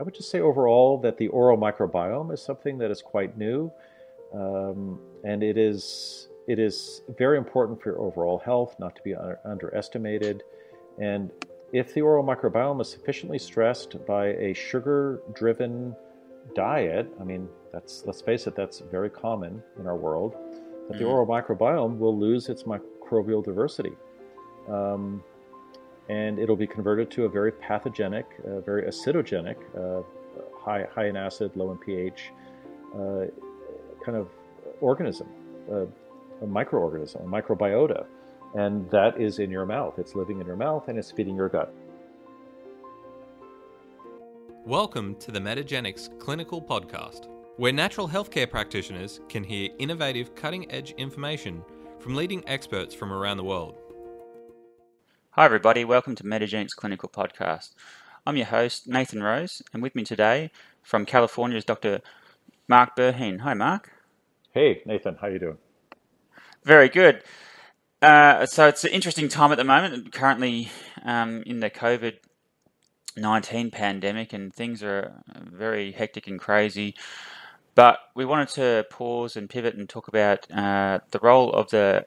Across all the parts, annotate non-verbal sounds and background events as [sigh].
I would just say overall that the oral microbiome is something that is quite new, um, and it is it is very important for your overall health, not to be under, underestimated. And if the oral microbiome is sufficiently stressed by a sugar-driven diet, I mean, that's let's face it, that's very common in our world. That the mm-hmm. oral microbiome will lose its microbial diversity. Um, and it'll be converted to a very pathogenic, uh, very acidogenic, uh, high, high in acid, low in pH, uh, kind of organism, a microorganism, a microbiota. And that is in your mouth. It's living in your mouth and it's feeding your gut. Welcome to the Metagenics Clinical Podcast, where natural healthcare practitioners can hear innovative, cutting edge information from leading experts from around the world. Hi, everybody. Welcome to Metagenics Clinical Podcast. I'm your host, Nathan Rose, and with me today from California is Dr. Mark Burhenne. Hi, Mark. Hey, Nathan. How are you doing? Very good. Uh, so it's an interesting time at the moment. Currently, um, in the COVID nineteen pandemic, and things are very hectic and crazy. But we wanted to pause and pivot and talk about uh, the role of the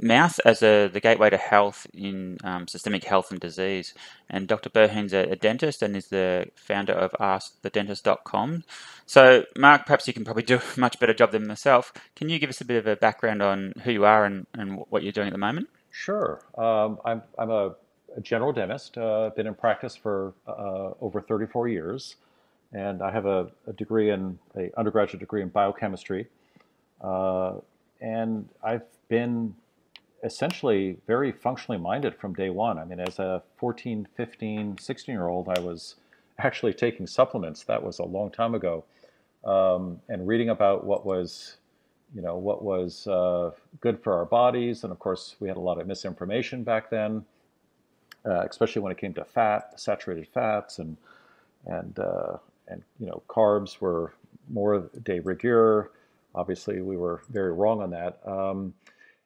mouth as a, the gateway to health in um, systemic health and disease. And Dr. Burhenne's a, a, dentist and is the founder of AskTheDentist.com. So, Mark, perhaps you can probably do a [laughs] much better job than myself. Can you give us a bit of a background on who you are and, and what you're doing at the moment? Sure. Um, I'm, I'm a, a general dentist. Uh, I've been in practice for uh, over 34 years. And I have a, a degree in, a undergraduate degree in biochemistry. Uh, and I've been essentially very functionally minded from day one. I mean, as a 14, 15, 16 year old, I was actually taking supplements. That was a long time ago. Um, and reading about what was, you know, what was uh, good for our bodies. And of course, we had a lot of misinformation back then, uh, especially when it came to fat, saturated fats, and and uh, and you know, carbs were more de rigueur. Obviously, we were very wrong on that. Um,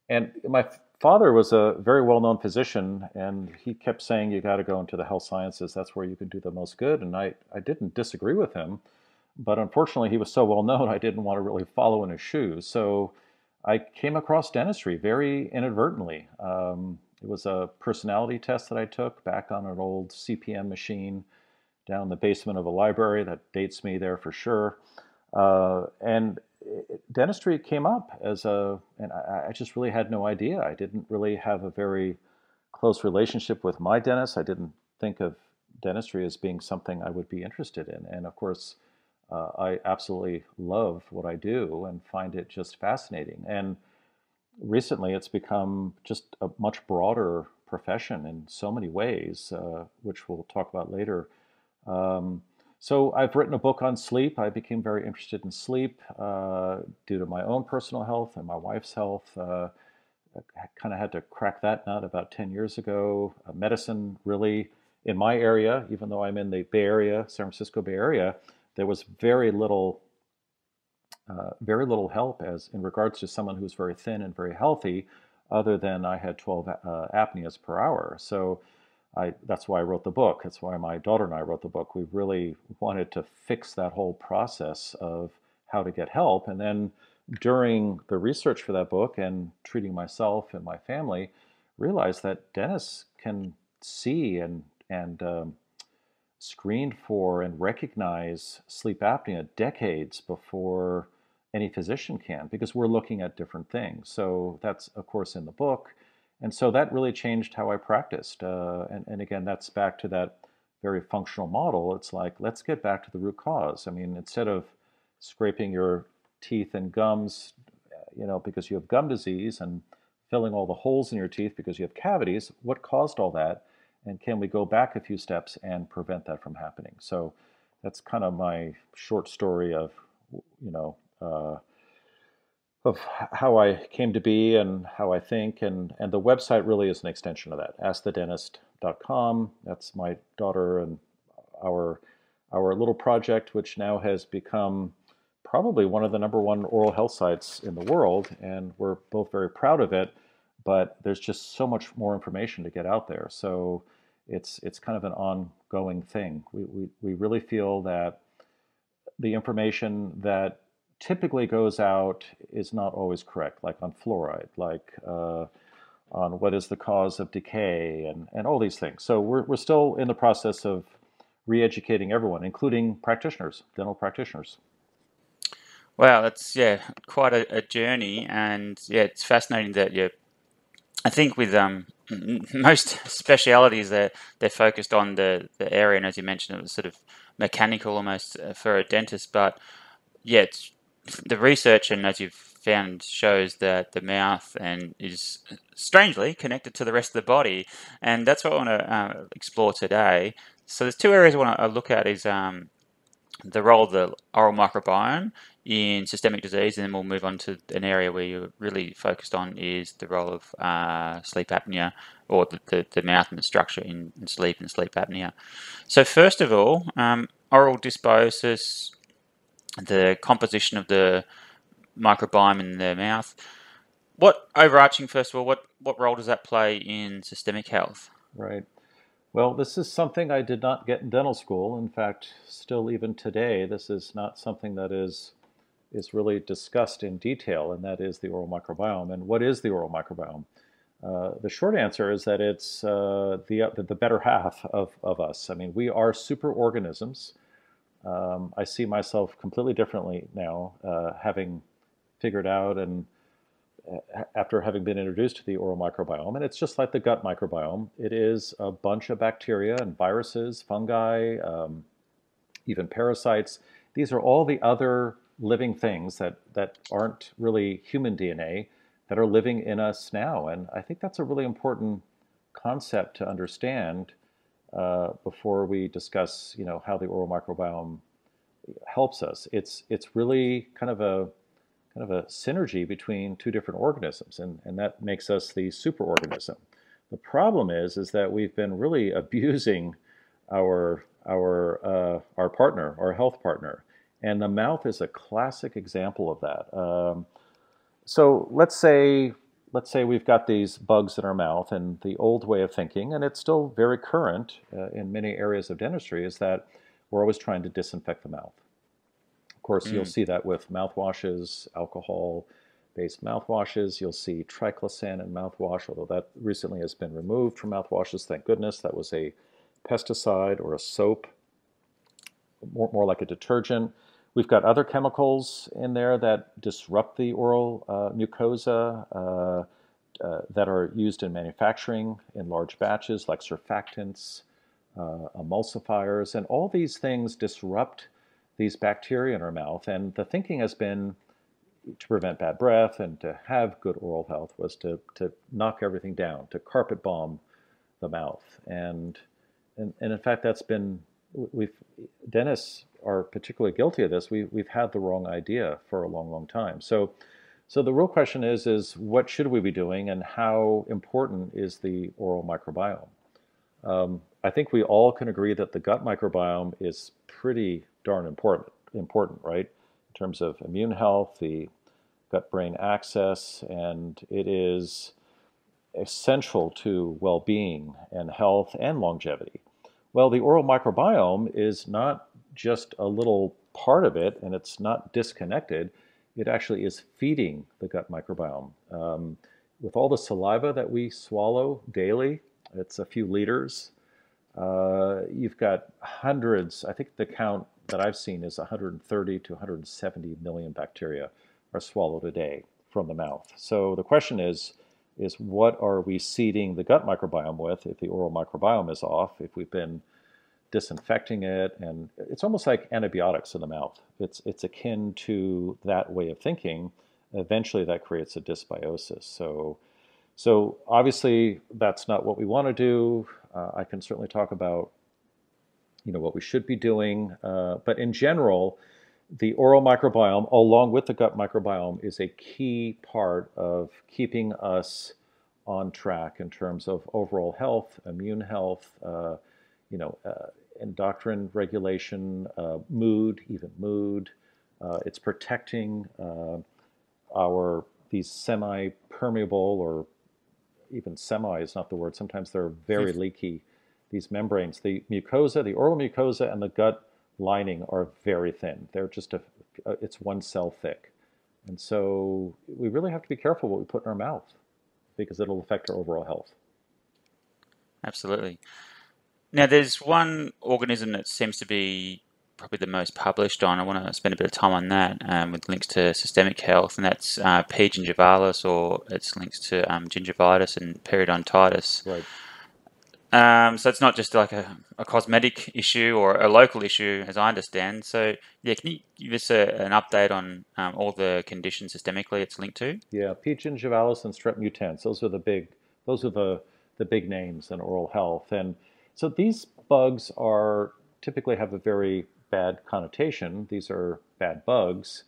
and my father was a very well-known physician, and he kept saying, "You got to go into the health sciences. That's where you can do the most good." And I, I didn't disagree with him, but unfortunately, he was so well known, I didn't want to really follow in his shoes. So I came across dentistry very inadvertently. Um, it was a personality test that I took back on an old CPM machine down in the basement of a library. That dates me there for sure. Uh, and dentistry came up as a, and I, I, just really had no idea. I didn't really have a very close relationship with my dentist. I didn't think of dentistry as being something I would be interested in. And of course, uh, I absolutely love what I do and find it just fascinating. And recently, it's become just a much broader profession in so many ways, uh, which we'll talk about later. Um, so I've written a book on sleep. I became very interested in sleep uh, due to my own personal health and my wife's health. Uh, I kind of had to crack that nut about 10 years ago. Uh, medicine really, in my area, even though I'm in the Bay Area, San Francisco Bay Area, there was very little, uh, very little help as in regards to someone who's very thin and very healthy, other than I had 12 uh, apneas per hour. So I, that's why I wrote the book. That's why my daughter and I wrote the book. We really wanted to fix that whole process of how to get help. And then during the research for that book and treating myself and my family, realized that dentists can see and and um, screen for and recognize sleep apnea decades before any physician can because we're looking at different things. So that's of course in the book and so that really changed how I practiced. Uh, and, and again, that's back to that very functional model. It's like, let's get back to the root cause. I mean, instead of scraping your teeth and gums, you know, because you have gum disease and filling all the holes in your teeth because you have cavities, what caused all that? And can we go back a few steps and prevent that from happening? So that's kind of my short story of, you know, uh, of how I came to be and how I think, and and the website really is an extension of that. AskTheDentist.com. That's my daughter and our our little project, which now has become probably one of the number one oral health sites in the world, and we're both very proud of it. But there's just so much more information to get out there. So it's it's kind of an ongoing thing. We we, we really feel that the information that typically goes out is not always correct, like on fluoride, like uh, on what is the cause of decay, and, and all these things. So we're, we're still in the process of re educating everyone, including practitioners, dental practitioners. Wow, that's yeah, quite a, a journey, and yeah, it's fascinating that you. I think with um, [laughs] most specialities, they're they're focused on the, the area, and as you mentioned, it was sort of mechanical almost uh, for a dentist. But yeah, it's, the research, and as you've found, shows that the mouth and is strangely connected to the rest of the body, and that's what I want to uh, explore today. So there's two areas I want to look at is um, the role of the oral microbiome in systemic disease, and then we'll move on to an area where you're really focused on is the role of uh, sleep apnea or the, the, the, mouth and the structure in, in, sleep and sleep apnea. So first of all, um, oral dysbiosis, the composition of the microbiome in the mouth. What overarching, first of all, what, what role does that play in systemic health? Right. Well, this is something I did not get in dental school. In fact, still even today, this is not something that is is really discussed in detail, and that is the oral microbiome. And what is the oral microbiome? Uh, the short answer is that it's uh, the, the better half of, of us. I mean, we are superorganisms. Um, I see myself completely differently now, uh, having figured out and uh, after having been introduced to the oral microbiome. And it's just like the gut microbiome. It is a bunch of bacteria and viruses, fungi, um, even parasites. These are all the other living things that, that aren't really human DNA that are living in us now. And I think that's a really important concept to understand uh, before we discuss, you know, how the oral microbiome helps us. It's it's really kind of a kind of a synergy between two different organisms, and, and that makes us the superorganism. The problem is is that we've been really [laughs] abusing our our uh, our partner, our health partner, and the mouth is a classic example of that. Um, so let's say let's say we've got these bugs in our mouth, and the old way of thinking, and it's still very current uh, in many areas of dentistry, is that we're always trying to disinfect the mouth. Of course, mm. you'll see that with mouthwashes, alcohol-based mouthwashes. You'll see triclosan in mouthwash, although that recently has been removed from mouthwashes. Thank goodness. That was a pesticide or a soap, more, more like a detergent. We've got other chemicals in there that disrupt the oral uh, mucosa uh, uh, that are used in manufacturing in large batches, like surfactants, emulsifiers, and all these things disrupt these bacteria in our mouth. And the thinking has been to prevent bad breath and to have good oral health was to, to knock everything down, to carpet bomb the mouth. And, and, and in fact, that's been, we've, dentists are particularly guilty of this, we, we've had the wrong idea for a long, long time. So, so the real question is, is what should we be doing and how important is the oral microbiome? Um, I think we all can agree that the gut microbiome is pretty darn important, important, right? In terms of immune health, the gut-brain axis, and it is essential to well-being and health and longevity. Well, the oral microbiome is not just a little part of it and it's not disconnected, it actually is feeding the gut microbiome. Um, with all the saliva that we swallow daily, it's a few liters. Uh, you've got hundreds, I think the count that I've seen is 130 to 170 million bacteria are swallowed a day from the mouth. So the question is, is what are we seeding the gut microbiome with if the oral microbiome is off, if we've been disinfecting it, and it's almost like antibiotics in the mouth. It's it's akin to that way of thinking. Eventually, that creates a dysbiosis. So, so obviously, that's not what we want to do. Uh, I can certainly talk about, you know, what we should be doing, uh, but in general, the oral microbiome, along with the gut microbiome, is a key part of keeping us on track in terms of overall health, immune health. Uh, you know, uh, endocrine regulation, uh, mood, even mood. Uh, it's protecting uh, our these semi-permeable or even semi is not the word. Sometimes they're very leaky these membranes. The mucosa, the oral mucosa, and the gut lining are very thin. They're just a, it's one cell thick. And so we really have to be careful what we put in our mouth because it'll affect our overall health. Absolutely. Now, there's one organism that seems to be probably the most published on. I want to spend a bit of time on that um, with links to systemic health, and that's uh, P. gingivalis, or its links to um, gingivitis and periodontitis. Right. Um, so it's not just like a, a, cosmetic issue or a local issue, as I understand. So, yeah, can you give us a, an update on um, all the conditions systemically it's linked to? Yeah, P. gingivalis and strep mutans. Those are the big, those are the the big names in oral health. And so these bugs are typically have a very bad connotation. These are bad bugs,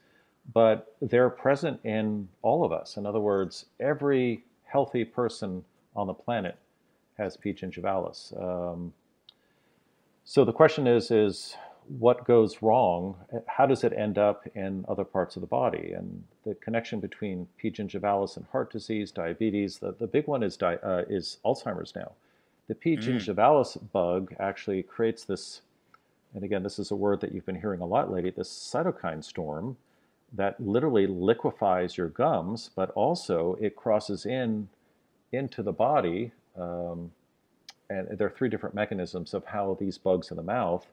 but they're present in all of us. In other words, every healthy person on the planet has P. gingivalis. Um, so the question is, is what goes wrong? How does it end up in other parts of the body? And the connection between P. gingivalis and heart disease, diabetes, the, the big one is, di- uh, is Alzheimer's now. The P. Mm. gingivalis bug actually creates this, and again, this is a word that you've been hearing a lot lately, this cytokine storm that literally liquefies your gums, but also it crosses in into the body. Um, and there are three different mechanisms of how these bugs in the mouth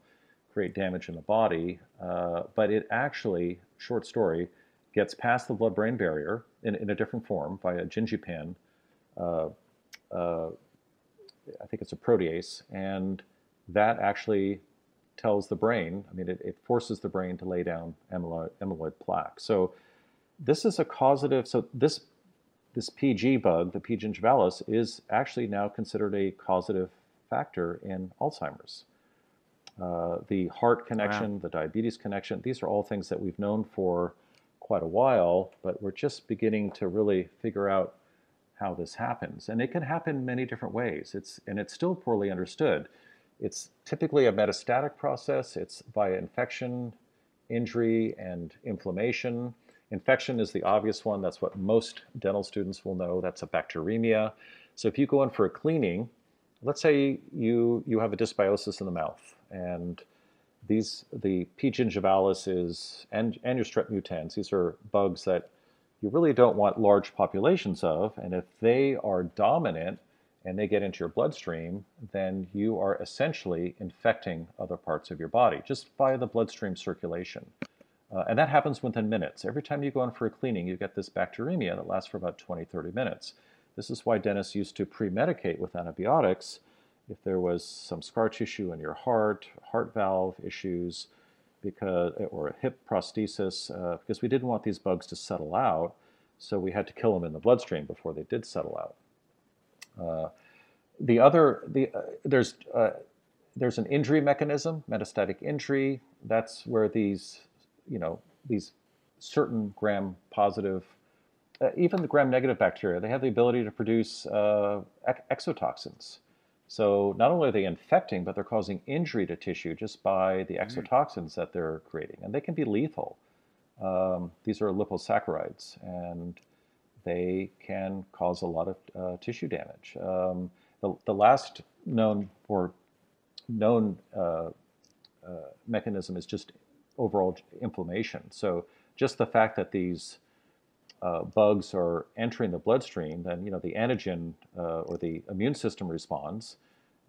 create damage in the body. Uh, but it actually, short story, gets past the blood-brain barrier in, in a different form via gingipain. Uh, uh, I think it's a protease, and that actually tells the brain. I mean, it, it forces the brain to lay down amyloid, amyloid plaque. So this is a causative. So this this PG bug, the P. gingivalis, is actually now considered a causative factor in Alzheimer's. Uh, the heart connection, wow. the diabetes connection, these are all things that we've known for quite a while, but we're just beginning to really figure out how this happens. And it can happen many different ways. It's and it's still poorly understood. It's typically a metastatic process. It's via infection, injury, and inflammation. Infection is the obvious one. That's what most dental students will know. That's a bacteremia. So if you go in for a cleaning, let's say you you have a dysbiosis in the mouth and these the P. gingivalis is and and your strep mutans. These are bugs that you really don't want large populations of, and if they are dominant and they get into your bloodstream, then you are essentially infecting other parts of your body just via the bloodstream circulation. Uh, and that happens within minutes. Every time you go in for a cleaning, you get this bacteremia that lasts for about 20, 30 minutes. This is why dentists used to pre medicate with antibiotics if there was some scar tissue in your heart, heart valve issues, because or a hip prosthesis, uh, because we didn't want these bugs to settle out, so we had to kill them in the bloodstream before they did settle out. Uh, the other, the uh, there's uh, there's an injury mechanism, metastatic injury. That's where these, you know, these certain gram positive, uh, even the gram negative bacteria, they have the ability to produce uh, exotoxins. So not only are they infecting, but they're causing injury to tissue just by the mm. exotoxins that they're creating, and they can be lethal. Um, these are liposaccharides, and they can cause a lot of uh, tissue damage. Um, the, the last known or known uh, uh, mechanism is just overall inflammation. So just the fact that these uh, bugs are entering the bloodstream, then you know the antigen uh, or the immune system responds,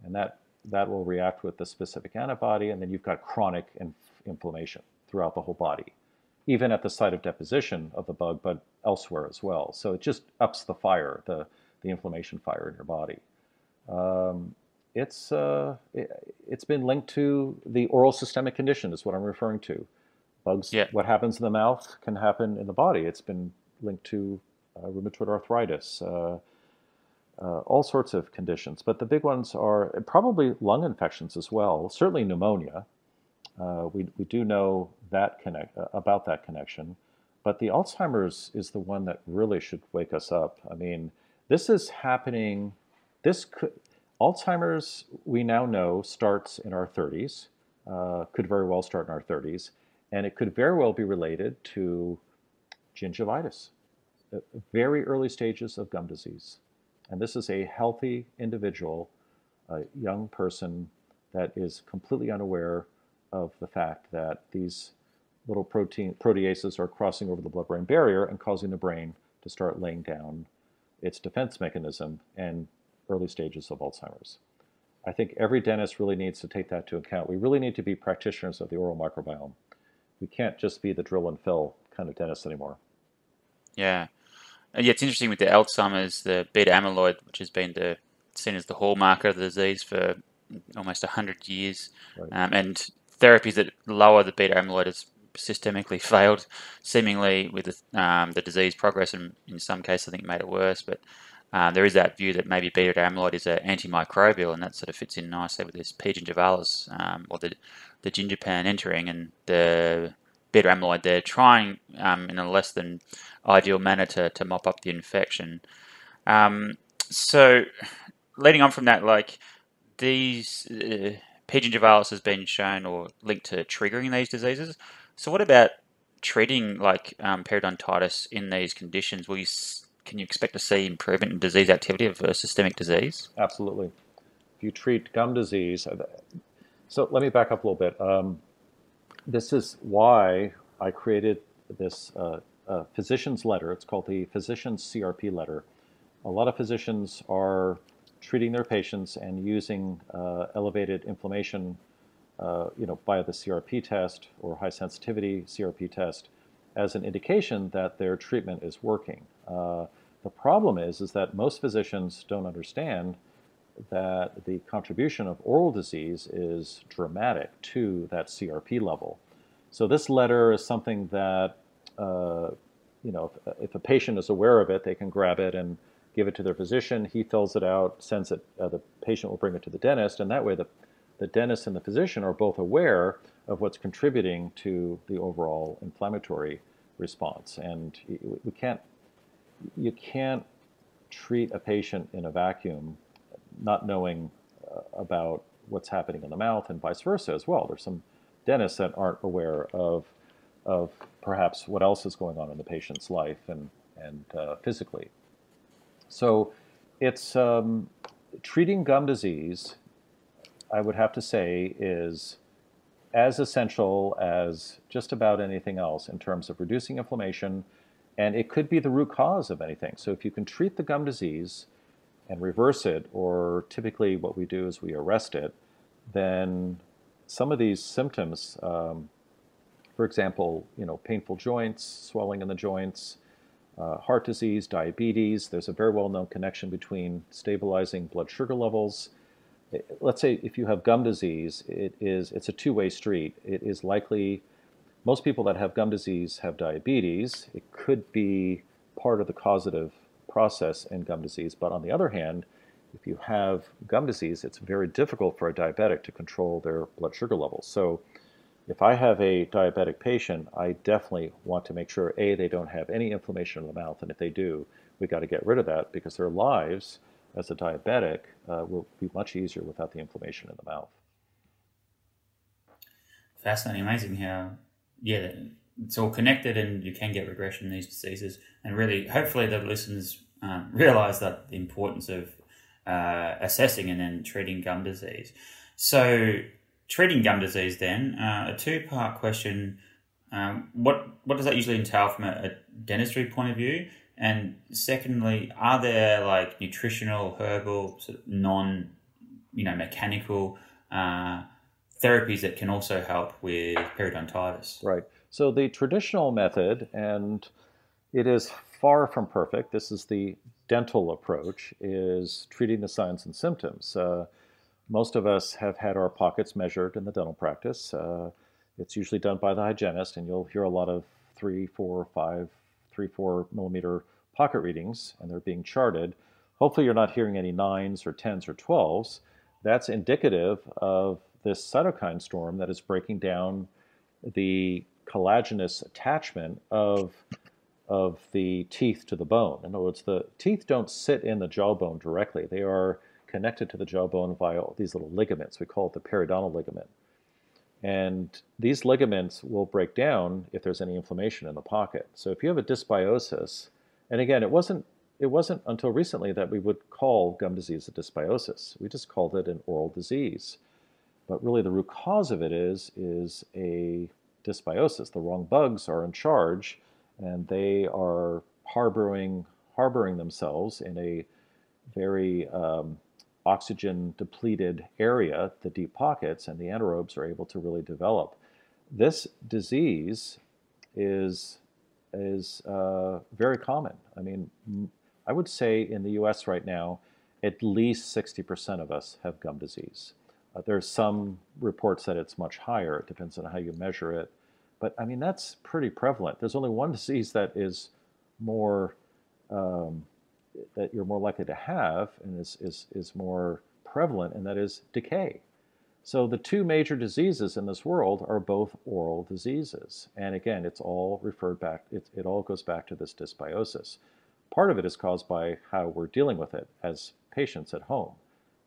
and that that will react with the specific antibody, and then you've got chronic inf- inflammation throughout the whole body, even at the site of deposition of the bug, but elsewhere as well. So it just ups the fire, the the inflammation fire in your body. Um, it's uh, it, has been linked to the oral systemic condition, is what I'm referring to. Bugs, yeah. what happens in the mouth can happen in the body. It's been linked to uh, rheumatoid arthritis, uh, uh, all sorts of conditions. But the big ones are probably lung infections as well, certainly pneumonia. Uh, we, we do know that connect, uh, about that connection. But the Alzheimer's is the one that really should wake us up. I mean, this is happening. This could, Alzheimer's, we now know, starts in our 30s, uh, could very well start in our 30s, and it could very well be related to gingivitis, very early stages of gum disease. And this is a healthy individual a young person that is completely unaware of the fact that these little protein proteases are crossing over the blood-brain barrier and causing the brain to start laying down its defense mechanism and early stages of Alzheimer's. I think every dentist really needs to take that to account. We really need to be practitioners of the oral microbiome. We can't just be the drill and fill kind of dentist anymore. Yeah. Yeah, it's interesting with the Alzheimer's, the beta amyloid, which has been the, seen as the hallmark of the disease for almost 100 years. Right. Um, and therapies that lower the beta amyloid has systemically [laughs] failed, seemingly with the, um, the disease progress, and in some cases, I think made it worse. But um, there is that view that maybe beta amyloid is an antimicrobial, and that sort of fits in nicely with this P. gingivalis um, or the the gingipain entering and the beta amyloid there, trying um, in a less than ideal manner to, to mop up the infection. Um, so, leading on from that, like these uh, P. gingivalis has been shown or linked to triggering these diseases. So, what about treating like um, periodontitis in these conditions? Will you can you expect to see improvement in disease activity of a systemic disease? Absolutely. If you treat gum disease, uh, so let me back up a little bit. Um, this is why I created this uh, uh, physician's letter. It's called the physician's CRP letter. A lot of physicians are treating their patients and using uh, elevated inflammation, uh, you know, via the CRP test or high sensitivity CRP test as an indication that their treatment is working. Uh, the problem is, is that most physicians don't understand that the contribution of oral disease is dramatic to that CRP level. So this letter is something that, uh, you know, if, if, a patient is aware of it, they can grab it and give it to their physician. He fills it out, sends it. Uh, the patient will bring it to the dentist, and that way the the dentist and the physician are both aware of what's contributing to the overall inflammatory response. And we can't, you can't treat a patient in a vacuum not knowing uh, about what's happening in the mouth and vice versa as well. There's some dentists that aren't aware of, of perhaps what else is going on in the patient's life and, and uh, physically. So it's um, treating gum disease, I would have to say, is as essential as just about anything else in terms of reducing inflammation, and it could be the root cause of anything. So if you can treat the gum disease and reverse it, or typically what we do is we arrest it, then some of these symptoms, um, for example, you know, painful joints, swelling in the joints, uh, heart disease, diabetes. There's a very well-known connection between stabilizing blood sugar levels let's say if you have gum disease, it is it's a two-way street. It is likely most people that have gum disease have diabetes. It could be part of the causative process in gum disease, but on the other hand, if you have gum disease, it's very difficult for a diabetic to control their blood sugar levels. So if I have a diabetic patient, I definitely want to make sure A, they don't have any inflammation in the mouth, and if they do, we've got to get rid of that because their lives as a diabetic uh, will be much easier without the inflammation in the mouth. Fascinating, amazing how, yeah, it's all connected and you can get regression in these diseases. And really, hopefully, the listeners um, realize that the importance of uh, assessing and then treating gum disease. So, treating gum disease, then, uh, a two part question. Um, what what does that usually entail from a, a dentistry point of view? And secondly, are there like nutritional, herbal, sort of non, you know, mechanical uh, therapies that can also help with periodontitis? Right. So the traditional method, and it is far from perfect. This is the dental approach, is treating the signs and symptoms. Uh, most of us have had our pockets measured in the dental practice. Uh, it's usually done by the hygienist, and you'll hear a lot of three, four, five three, four millimeter pocket readings and they're being charted. Hopefully, you're not hearing any nines or tens or twelves. That's indicative of this cytokine storm that is breaking down the collagenous attachment of of the teeth to the bone. In other words, the teeth don't sit in the jawbone directly. They are connected to the jawbone via these little ligaments. We call it the periodontal ligament. And these ligaments will break down if there's any inflammation in the pocket. So if you have a dysbiosis, and again, it wasn't it wasn't until recently that we would call gum disease a dysbiosis. We just called it an oral disease. But really, the root cause of it is is a dysbiosis. The wrong bugs are in charge, and they are harboring harboring themselves in a very um, oxygen depleted area, the deep pockets, and the anaerobes are able to really develop. This disease is is uh, very common. I mean, I would say in the U.S. right now, at least 60% of us have gum disease. Uh, there's some reports that it's much higher. It depends on how you measure it. But I mean, that's pretty prevalent. There's only one disease that is more, um, that you're more likely to have and is, is, is more prevalent, and that is decay. So the two major diseases in this world are both oral diseases. And again, it's all referred back, it, it all goes back to this dysbiosis. Part of it is caused by how we're dealing with it as patients at home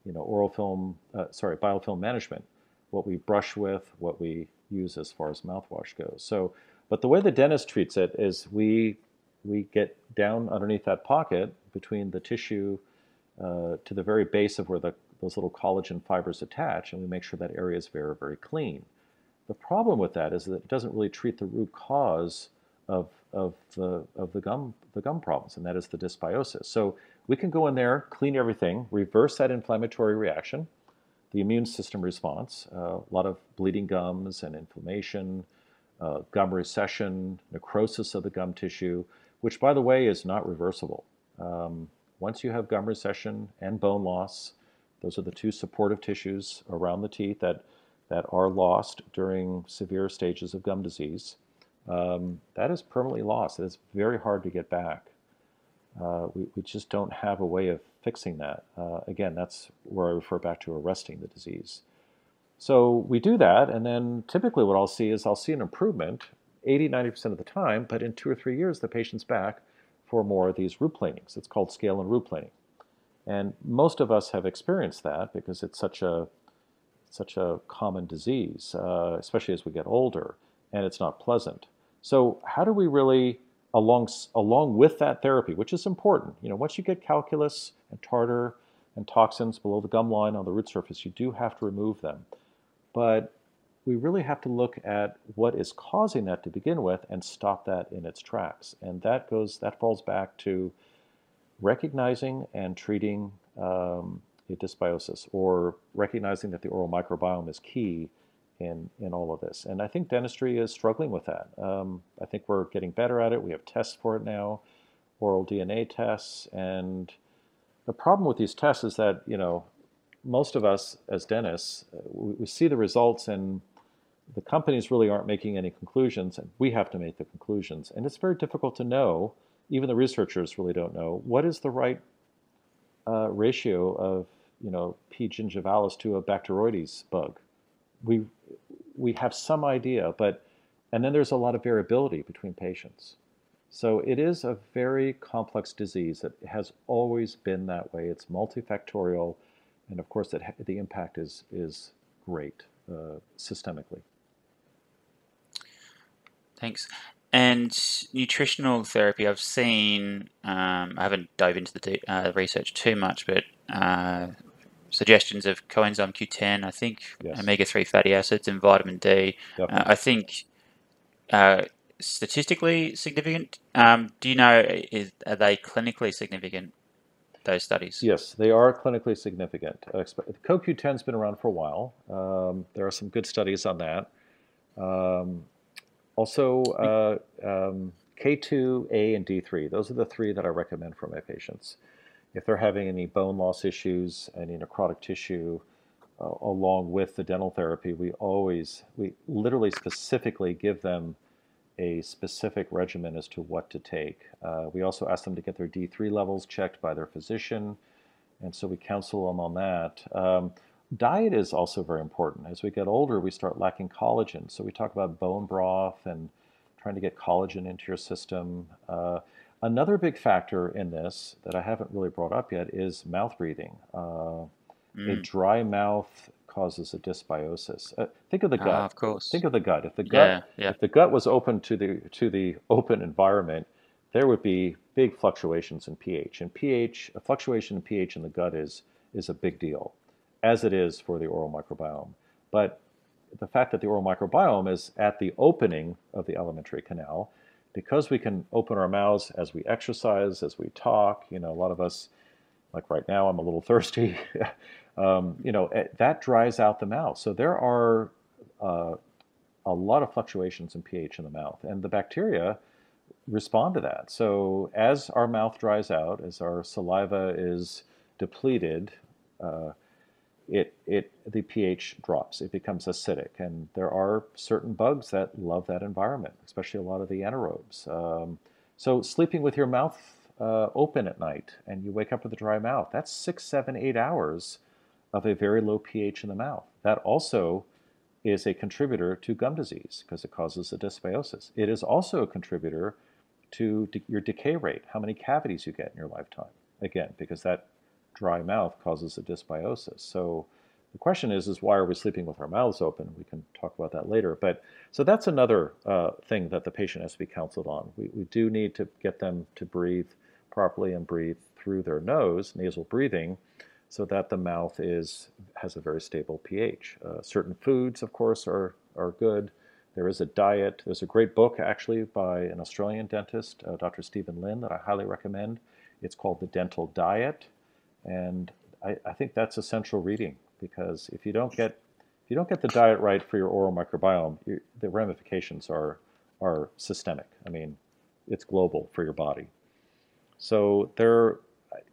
you know, oral film, uh, sorry, biofilm management, what we brush with, what we use as far as mouthwash goes. So, but the way the dentist treats it is we we get down underneath that pocket between the tissue uh, to the very base of where the, those little collagen fibers attach, and we make sure that area is very, very clean. The problem with that is that it doesn't really treat the root cause of, of, the, of the, gum, the gum problems, and that is the dysbiosis. So we can go in there, clean everything, reverse that inflammatory reaction, the immune system response, uh, a lot of bleeding gums and inflammation, uh, gum recession, necrosis of the gum tissue, which, by the way, is not reversible. Um, once you have gum recession and bone loss, those are the two supportive tissues around the teeth that, that are lost during severe stages of gum disease. Um, that is permanently lost. It is very hard to get back. Uh, we, we just don't have a way of fixing that. Uh, again, that's where I refer back to arresting the disease. So we do that, and then typically what I'll see is I'll see an improvement 80, 90% of the time, but in two or three years, the patient's back for more of these root planings. It's called scale and root planing. And most of us have experienced that because it's such a such a common disease, uh, especially as we get older, and it's not pleasant. So how do we really along along with that therapy, which is important. You know, once you get calculus and tartar and toxins below the gum line on the root surface, you do have to remove them. But we really have to look at what is causing that to begin with and stop that in its tracks. And that goes that falls back to recognizing and treating um, a dysbiosis or recognizing that the oral microbiome is key in, in all of this. And I think dentistry is struggling with that. Um, I think we're getting better at it. We have tests for it now, oral DNA tests. And the problem with these tests is that, you know, most of us as dentists, uh, we, we see the results and the companies really aren't making any conclusions, and we have to make the conclusions. And it's very difficult to know, even the researchers really don't know, what is the right uh, ratio of, you know, P. gingivalis to a Bacteroides bug we we have some idea, but and then there's a lot of variability between patients. So it is a very complex disease. It has always been that way. It's multifactorial, and of course, it, the impact is is great uh, systemically. Thanks. And nutritional therapy, I've seen. Um, I haven't dove into the uh, research too much, but uh, suggestions of coenzyme Q10, I think yes. omega 3 fatty acids and vitamin D. Uh, I think uh, statistically significant. Um, do you know, is, are they clinically significant, those studies? Yes, they are clinically significant. Uh, CoQ10 has been around for a while. Um, there are some good studies on that. Um, also, uh, um, K2, A, and D3, those are the three that I recommend for my patients if they're having any bone loss issues, any necrotic tissue, uh, along with the dental therapy, we always, we literally specifically give them a specific regimen as to what to take. Uh, we also ask them to get their D3 levels checked by their physician, and so we counsel them on that. Um, diet is also very important. As we get older, we start lacking collagen, so we talk about bone broth and trying to get collagen into your system. Uh, Another big factor in this that I haven't really brought up yet is mouth breathing. Uh, mm. A dry mouth causes a dysbiosis. Uh, think of the gut. Ah, of course. Think of the gut. If the gut, yeah, yeah. if the gut was open to the to the open environment, there would be big fluctuations in pH. And pH, a fluctuation in pH in the gut is, is a big deal, as it is for the oral microbiome. But the fact that the oral microbiome is at the opening of the alimentary canal, because we can open our mouths as we exercise, as we talk, you know, a lot of us, like right now, I'm a little [laughs] thirsty, um, you know, eh, that dries out the mouth. So there are uh, a lot of fluctuations in pH in the mouth. And the bacteria, respond to that. So as our mouth dries out, as our saliva is depleted, uh, it, it, the pH drops. It becomes acidic. And there are certain bugs that love that environment, especially a lot of the anaerobes. Um, so sleeping with your mouth uh, open at night and you wake up with a dry mouth, that's six, seven, eight hours of a very low pH in the mouth. That also is a contributor to gum disease because it causes a dysbiosis. It is also a contributor to de- your decay rate, how many cavities you get in your lifetime. Again, because that dry mouth causes a dysbiosis. So the question is, is why are we sleeping with our mouths open? We can talk about that later. But so that's another uh, thing that the patient has to be counseled on. We, we do need to get them to breathe properly and breathe through their nose, nasal breathing, so that the mouth is has a very stable pH. Uh, certain foods, of course, are are good. There is a diet. There's a great book actually by an Australian dentist, uh, Dr. Steven Lin, that I highly recommend. It's called The Dental Diet, and I, I think that's essential reading because if you don't get if you don't get the diet right for your oral microbiome, you, the ramifications are are systemic. I mean, it's global for your body. So there,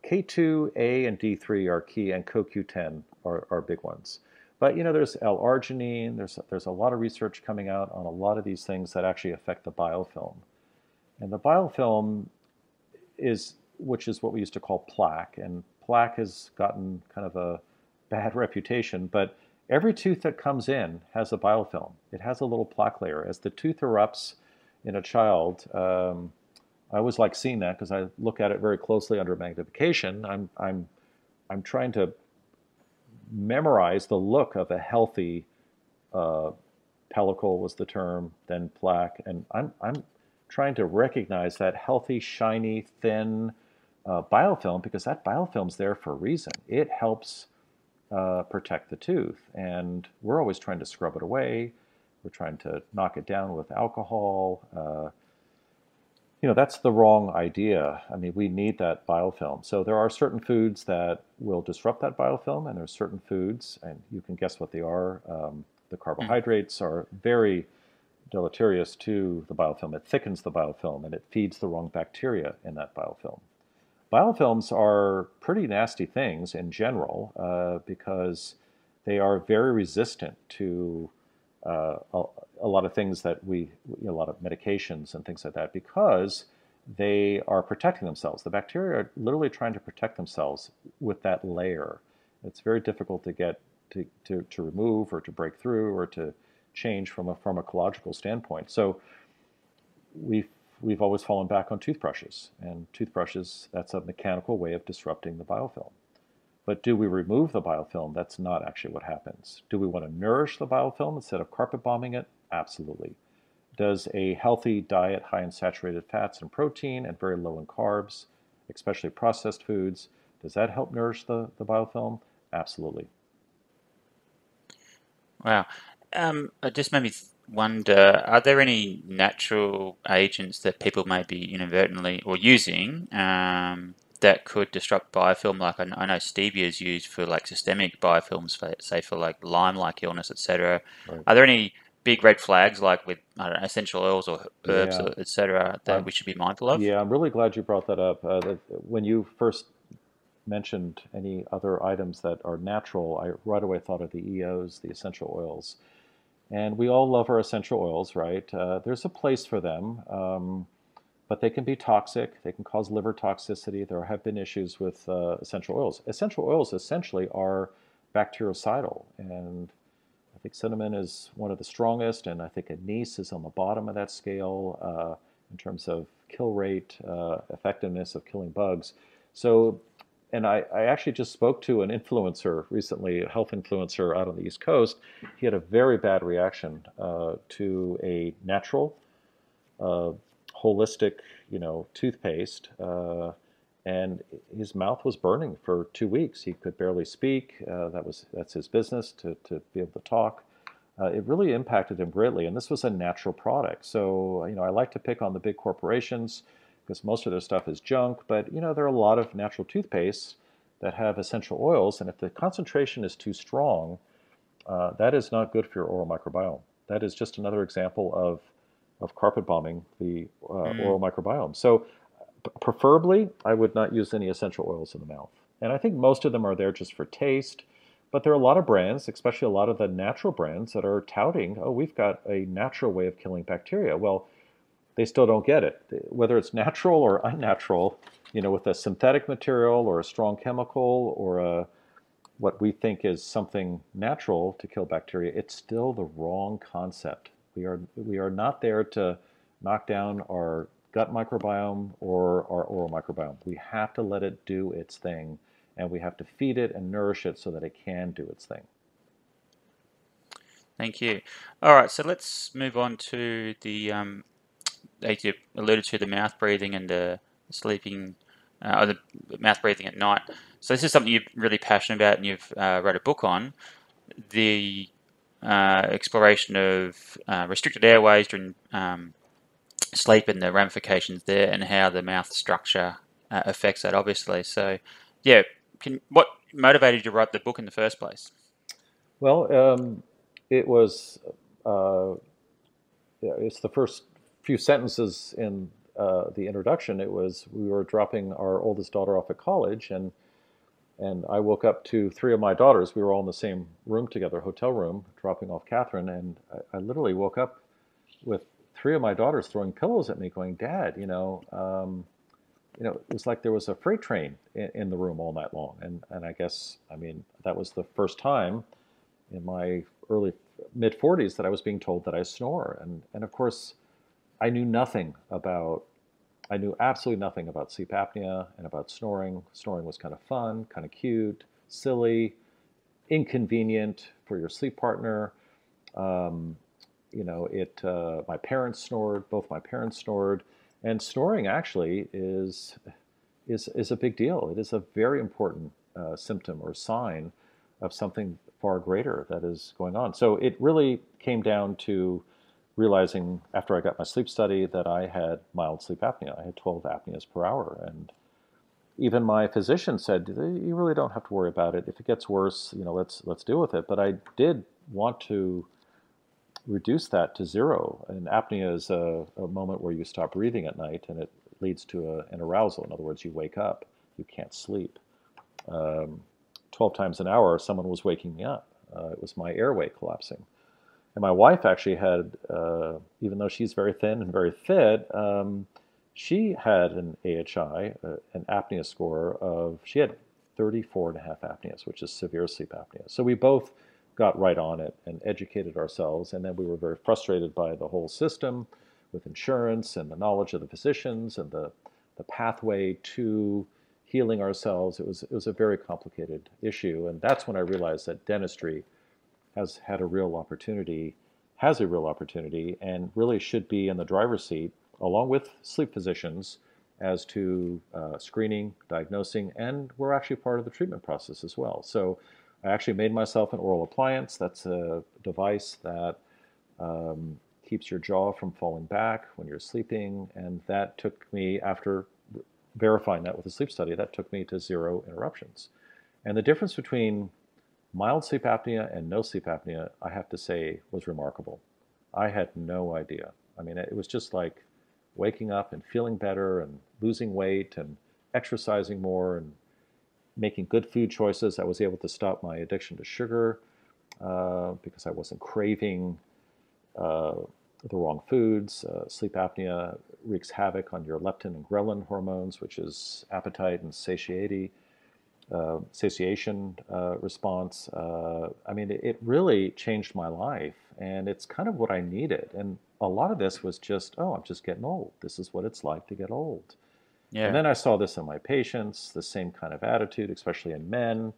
K2, A, and D3 are key, and CoQ10 are, are big ones. But you know, there's L-arginine. There's there's a lot of research coming out on a lot of these things that actually affect the biofilm, and the biofilm is which is what we used to call plaque, and plaque has gotten kind of a bad [laughs] reputation, but every tooth that comes in has a biofilm. It has a little plaque layer. As the tooth erupts in a child, um, I always like seeing that because I look at it very closely under magnification. I'm I'm I'm trying to memorize the look of a healthy uh, pellicle was the term, then plaque, and I'm I'm trying to recognize that healthy, shiny, thin uh, biofilm because that biofilm's there for a reason. It helps uh, protect the tooth, and we're always trying to scrub it away. We're trying to knock it down with alcohol. Uh, you know, that's the wrong idea. I mean, we need that biofilm. So there are certain foods that will disrupt that biofilm, and there's certain foods, and you can guess what they are. Um, the carbohydrates are very deleterious to the biofilm. It thickens the biofilm, and it feeds the wrong bacteria in that biofilm. Biofilms are pretty nasty things in general uh, because they are very resistant to uh, a, a, lot of things that we, a lot of medications and things like that, because they are protecting themselves. The bacteria are literally trying to protect themselves with that layer. It's very difficult to get to, to, to remove or to break through or to change from a pharmacological standpoint. So we've, we've always fallen back on toothbrushes, and toothbrushes, that's a mechanical way of disrupting the biofilm. But do we remove the biofilm? That's not actually what happens. Do we want to nourish the biofilm instead of carpet bombing it? Absolutely. Does a healthy diet high in saturated fats and protein and very low in carbs, especially processed foods, does that help nourish the, the biofilm? Absolutely. Wow. Um, it just made me wonder are there any natural agents that people may be inadvertently or using um, that could disrupt biofilm. Like I, I know stevia is used for like systemic biofilms, for, say for like Lyme-like illness, etc. Right. Are there any big red flags like with know, essential oils or herbs, yeah. etc., that um, we should be mindful of? Yeah, I'm really glad you brought that up. Uh, that when you first mentioned any other items that are natural, I right away thought of the EOs, the essential oils. And we all love our essential oils, right? Uh, there's a place for them. Um, but they can be toxic. They can cause liver toxicity. There have been issues with uh, essential oils. Essential oils essentially are bactericidal, and I think cinnamon is one of the strongest, and I think anise is on the bottom of that scale uh, in terms of kill rate, uh, effectiveness of killing bugs. So, and I, I, actually just spoke to an influencer recently, a health influencer out on the East Coast. He had a very bad reaction uh, to a natural uh, holistic, you know, toothpaste, uh, and his mouth was burning for two weeks. He could barely speak. Uh, that was that's his business to to be able to talk. Uh, it really impacted him greatly, and this was a natural product. So you know, I like to pick on the big corporations because most of their stuff is junk. But you know, there are a lot of natural toothpastes that have essential oils, and if the concentration is too strong, uh, that is not good for your oral microbiome. That is just another example of of carpet bombing the uh, mm. oral microbiome. So, preferably, I would not use any essential oils in the mouth. And I think most of them are there just for taste. But there are a lot of brands, especially a lot of the natural brands, that are touting, oh, we've got a natural way of killing bacteria. Well, they still don't get it. Whether it's natural or unnatural, you know, with a synthetic material or a strong chemical or a what we think is something natural to kill bacteria, it's still the wrong concept. We are we are not there to knock down our gut microbiome or our oral microbiome. We have to let it do its thing, and we have to feed it and nourish it so that it can do its thing. Thank you. All right, so let's move on to the um, you alluded to the mouth breathing and the sleeping uh, or the mouth breathing at night. So this is something you're really passionate about and you've uh, wrote a book on. The uh, exploration of uh, restricted airways during um, sleep and the ramifications there and how the mouth structure uh, affects that, obviously. So, yeah, can, what motivated you to write the book in the first place? Well, um, it was uh, it's the first few sentences in uh, the introduction, it was we were dropping our oldest daughter off at college, and and I woke up to three of my daughters. We were all in the same room together, hotel room, dropping off Catherine, and I, I literally woke up with three of my daughters throwing pillows at me, going, "Dad, you know." Um, you know, it was like there was a freight train in, in, the room all night long. And, and I guess, I mean, that was the first time in my early mid 40s that I was being told that I snore. And, and of course, I knew nothing about, I knew absolutely nothing about sleep apnea and about snoring. Snoring was kind of fun, kind of cute, silly, inconvenient for your sleep partner. Um, you know, it. Uh, my parents snored. Both my parents snored, and snoring actually is is is a big deal. It is a very important uh, symptom or sign of something far greater that is going on. So it really came down to realizing after I got my sleep study that I had mild sleep apnea. I had 12 apneas per hour. And even my physician said, you really don't have to worry about it. If it gets worse, you know, let's, let's deal with it. But I did want to reduce that to zero. And apnea is a, a moment where you stop breathing at night and it leads to a, an arousal. In other words, you wake up, you can't sleep. Um, 12 times an hour, someone was waking me up. Uh, it was my airway collapsing. And my wife actually had, uh, even though she's very thin and very fit, um, she had an AHI, uh, an apnea score of, she had 34 and a half apneas, which is severe sleep apnea. So we both got right on it and educated ourselves. And then we were very frustrated by the whole system with insurance and the knowledge of the physicians and the, the pathway to healing ourselves. It was, it was a very complicated issue. And that's when I realized that dentistry has had a real opportunity, has a real opportunity, and really should be in the driver's seat along with sleep physicians as to uh, screening, diagnosing, and we're actually part of the treatment process as well. So I actually made myself an oral appliance. That's a device that um, keeps your jaw from falling back when you're sleeping, and that took me after verifying that with a sleep study. That took me to zero interruptions. And the difference between mild sleep apnea and no sleep apnea, I have to say, was remarkable. I had no idea. I mean, it was just like waking up and feeling better and losing weight and exercising more and making good food choices. I was able to stop my addiction to sugar uh, because I wasn't craving uh, the wrong foods. Uh, sleep apnea wreaks havoc on your leptin and ghrelin hormones, which is appetite and satiety uh, satiation uh, response. Uh, I mean, it, it, really changed my life, and it's kind of what I needed. And a lot of this was just, oh, I'm just getting old. This is what it's like to get old. Yeah. And then I saw this in my patients, the same kind of attitude, especially in men.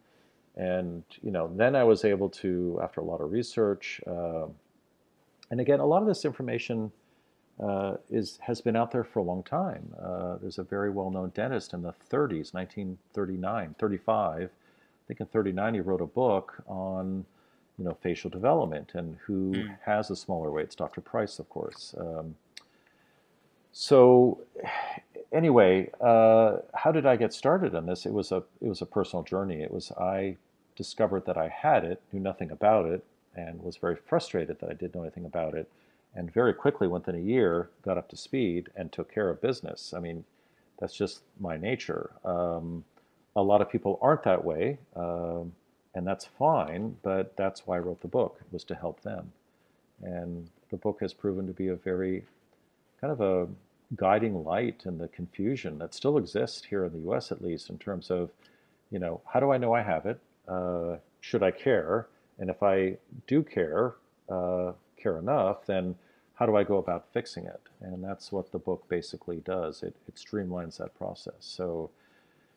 And you know, then I was able to, after a lot of research, uh, and again, a lot of this information uh, is has been out there for a long time. Uh, there's a very well-known dentist in the 30s, 1939, 35. I think in 39 he wrote a book on, you know, facial development and who mm. has a smaller way. It's Dr. Price, of course. Um, so, anyway, uh, how did I get started on this? It was a it was a personal journey. It was I discovered that I had it, knew nothing about it, and was very frustrated that I didn't know anything about it and very quickly, within a year, got up to speed and took care of business. I mean, that's just my nature. Um, a lot of people aren't that way, um, and that's fine. But that's why I wrote the book was to help them, and the book has proven to be a very kind of a guiding light in the confusion that still exists here in the U.S. at least in terms of, you know, how do I know I have it? Uh, should I care? And if I do care, uh, care enough, then how do I go about fixing it? And that's what the book basically does. It, it streamlines that process. So,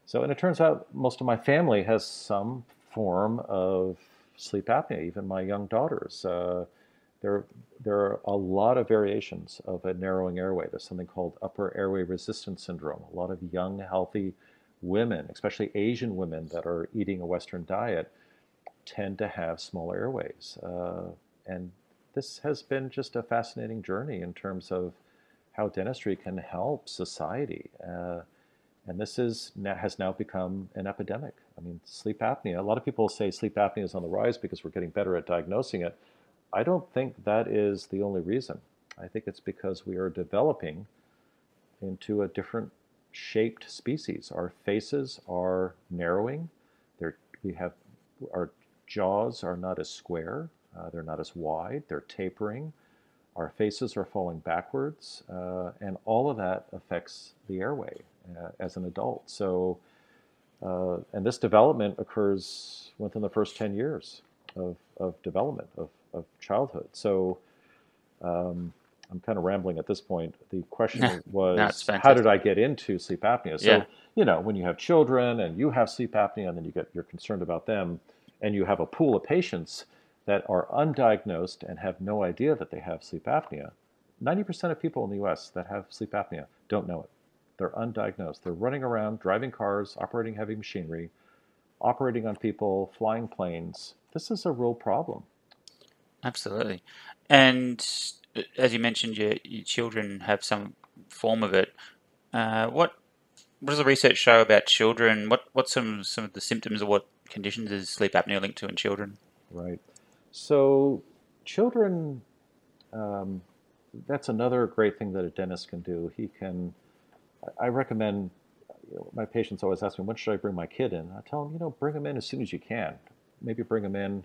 so, and it turns out most of my family has some form of sleep apnea. Even my young daughters. Uh, there, there are a lot of variations of a narrowing airway. There's something called upper airway resistance syndrome. A lot of young, healthy women, especially Asian women that are eating a Western diet, tend to have small airways. Uh, and this has been just a fascinating journey in terms of how dentistry can help society. Uh, and this is has now become an epidemic. I mean, sleep apnea. A lot of people say sleep apnea is on the rise because we're getting better at diagnosing it. I don't think that is the only reason. I think it's because we are developing into a different shaped species. Our faces are narrowing. They're, we have our jaws are not as square. Uh, they're not as wide, they're tapering. Our faces are falling backwards, uh, and all of that affects the airway uh, as an adult. So, uh, and this development occurs within the first 10 years of, of development, of, of childhood. So, um, I'm kind of rambling at this point. The question [laughs] was, how did I get into sleep apnea? So, yeah. you know, when you have children and you have sleep apnea, and then you get you're concerned about them, and you have a pool of patients that are undiagnosed and have no idea that they have sleep apnea. 90% of people in the US that have sleep apnea don't know it. They're undiagnosed. They're running around, driving cars, operating heavy machinery, operating on people, flying planes. This is a real problem. Absolutely. And uh, as you mentioned, your, your children have some form of it. Uh, what what does the research show about children? What what's some some of the symptoms or what conditions is sleep apnea linked to in children? Right. So, children, um, that's another great thing that a dentist can do. He can, I recommend, you know, my patients always ask me, when should I bring my kid in? I tell them, you know, bring them in as soon as you can. Maybe bring them in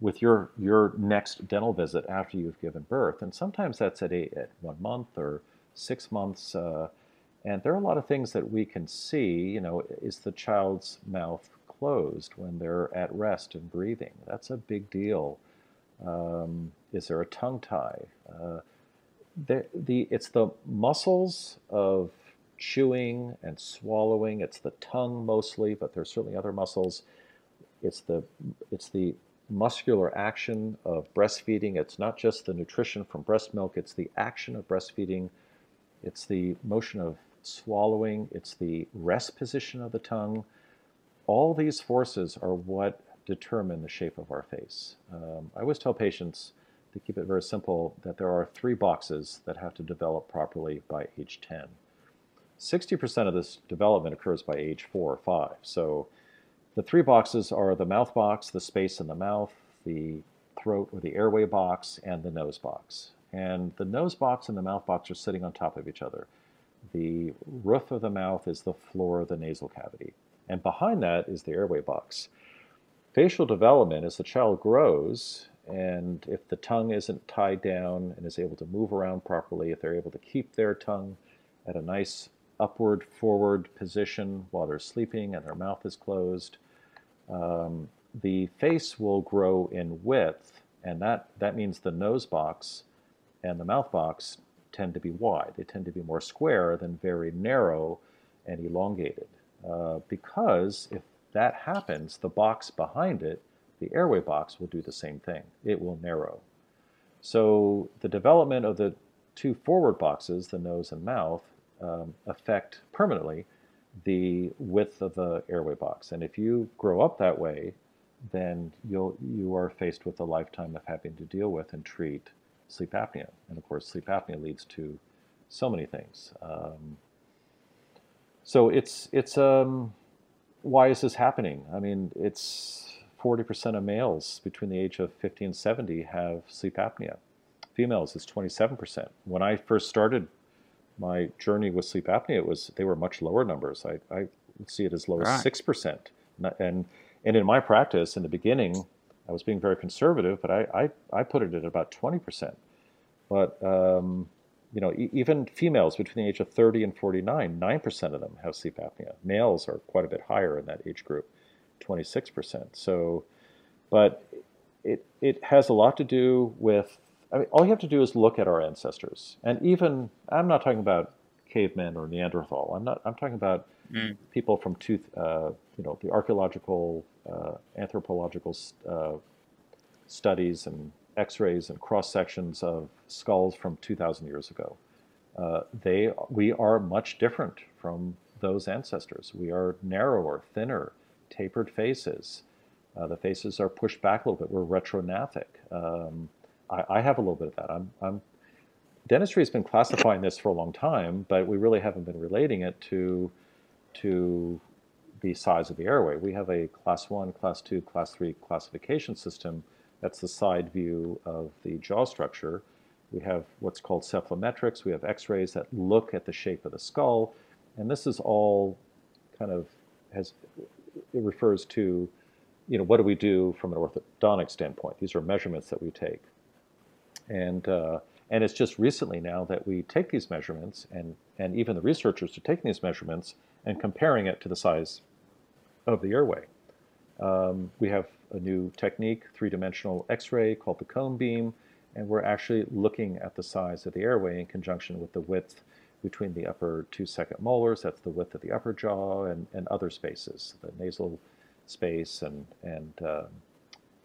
with your your next dental visit after you've given birth, and sometimes that's at, a, at one month or six months. Uh, and there are a lot of things that we can see. You know, is the child's mouth closed when they're at rest and breathing? That's a big deal. Um, is there a tongue tie? Uh, the, the, it's the muscles of chewing and swallowing. It's the tongue mostly, but there's certainly other muscles. It's the, it's the muscular action of breastfeeding. It's not just the nutrition from breast milk, it's the action of breastfeeding. It's the motion of swallowing. It's the rest position of the tongue. All these forces are what determine the shape of our face. Um, I always tell patients, to keep it very simple, that there are three boxes that have to develop properly by age 10. 60% of this development occurs by age 4 or 5. So the three boxes are the mouth box, the space in the mouth, the throat or the airway box, and the nose box. And the nose box and the mouth box are sitting on top of each other. The roof of the mouth is the floor of the nasal cavity. And behind that is the airway box. Facial development, as the child grows, and if the tongue isn't tied down and is able to move around properly, if they're able to keep their tongue at a nice upward forward position while they're sleeping and their mouth is closed, um, the face will grow in width, and that, that means the nose box and the mouth box tend to be wide. They tend to be more square than very narrow and elongated. Uh, because if that happens, the box behind it, the airway box, will do the same thing. It will narrow. So the development of the two forward boxes, the nose and mouth, um, affect permanently the width of the airway box. And if you grow up that way, then you'll you are faced with a lifetime of having to deal with and treat sleep apnea. And of course, sleep apnea leads to so many things. Um, so it's it's um, why is this happening? I mean, it's 40% of males between the age of 50 and 70 have sleep apnea. Females is 27%. When I first started my journey with sleep apnea, it was they were much lower numbers. I, I see it as low as six percent. And and in my practice, in the beginning, I was being very conservative, but I I, I put it at about twenty percent. But um, you know, e- even females between the age of 30 and 49, 9% of them have sleep apnea. Males are quite a bit higher in that age group, 26%. So, but it, it has a lot to do with I mean, all you have to do is look at our ancestors, and even I'm not talking about cavemen or Neanderthal. I'm not. I'm talking about mm. people from tooth, uh, you know, the archaeological, uh, anthropological uh, studies and X-rays and cross sections of skulls from 2,000 years ago. Uh, they, we are much different from those ancestors. We are narrower, thinner, tapered faces. Uh, the faces are pushed back a little bit. We're retrognathic. Um, I, I have a little bit of that. I'm, I'm dentistry has been classifying this for a long time, but we really haven't been relating it to to the size of the airway. We have a class one, class two, class three classification system. That's the side view of the jaw structure. We have what's called cephalometrics. We have X-rays that look at the shape of the skull, and this is all kind of has it refers to, you know, what do we do from an orthodontic standpoint? These are measurements that we take. And, uh, and it's just recently now that we take these measurements, and, and even the researchers are taking these measurements and comparing it to the size of the airway. Um, we have a new technique, three-dimensional X-ray called the cone beam, and we're actually looking at the size of the airway in conjunction with the width between the upper two second molars, that's the width of the upper jaw, and, and other spaces, the nasal space and, and um,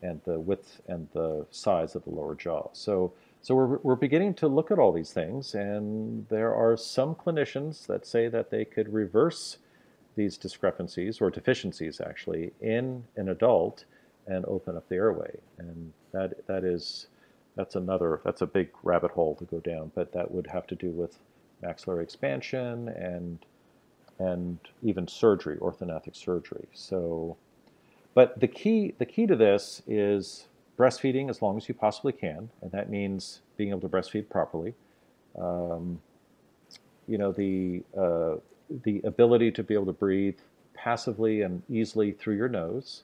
and the width and the size of the lower jaw. So, so we're, we're beginning to look at all these things, and there are some clinicians that say that they could reverse these discrepancies or deficiencies actually in an adult and open up the airway. And that that is that's another that's a big rabbit hole to go down, but that would have to do with maxillary expansion and and even surgery, orthognathic surgery. So but the key, the key to this is breastfeeding as long as you possibly can, and that means being able to breastfeed properly. Um, you know, the uh, the ability to be able to breathe passively and easily through your nose.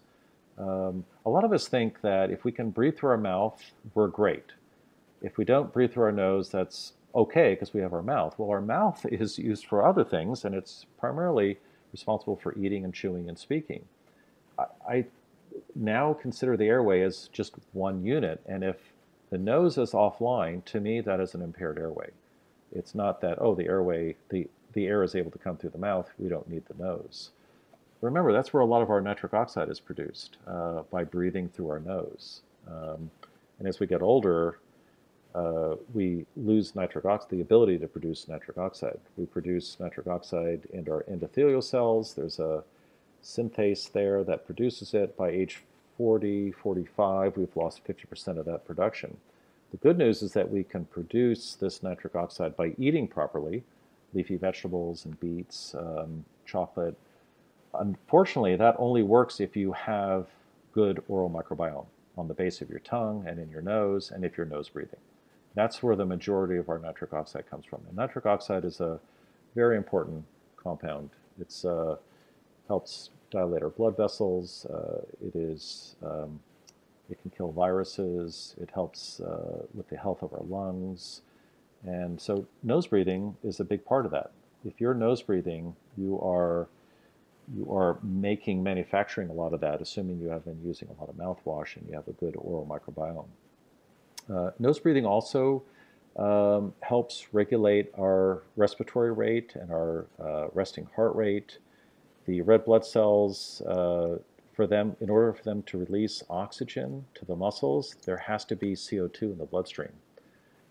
Um, a lot of us think that if we can breathe through our mouth, we're great. If we don't breathe through our nose, that's okay because we have our mouth. Well, our mouth [laughs] is used for other things, and it's primarily responsible for eating and chewing and speaking. I now consider the airway as just one unit, and if the nose is offline, to me that is an impaired airway. It's not that oh the airway the the air is able to come through the mouth. We don't need the nose. Remember that's where a lot of our nitric oxide is produced uh, by breathing through our nose. Um, and as we get older, uh, we lose nitric oxide, the ability to produce nitric oxide. We produce nitric oxide in our endothelial cells. There's a synthase there that produces it. By age 40, 45, we've lost 50% of that production. The good news is that we can produce this nitric oxide by eating properly, leafy vegetables and beets, um, chocolate. Unfortunately, that only works if you have good oral microbiome on the base of your tongue and in your nose, and if you're nose breathing. That's where the majority of our nitric oxide comes from. And nitric oxide is a very important compound. It uh, helps dilate our blood vessels. Uh, it is um, it can kill viruses. It helps uh, with the health of our lungs, and so nose breathing is a big part of that. If you're nose breathing, you are you are making manufacturing a lot of that, assuming you have been using a lot of mouthwash and you have a good oral microbiome. Uh, nose breathing also um, helps regulate our respiratory rate and our uh, resting heart rate the red blood cells, uh, for them, in order for them to release oxygen to the muscles, there has to be CO2 in the bloodstream.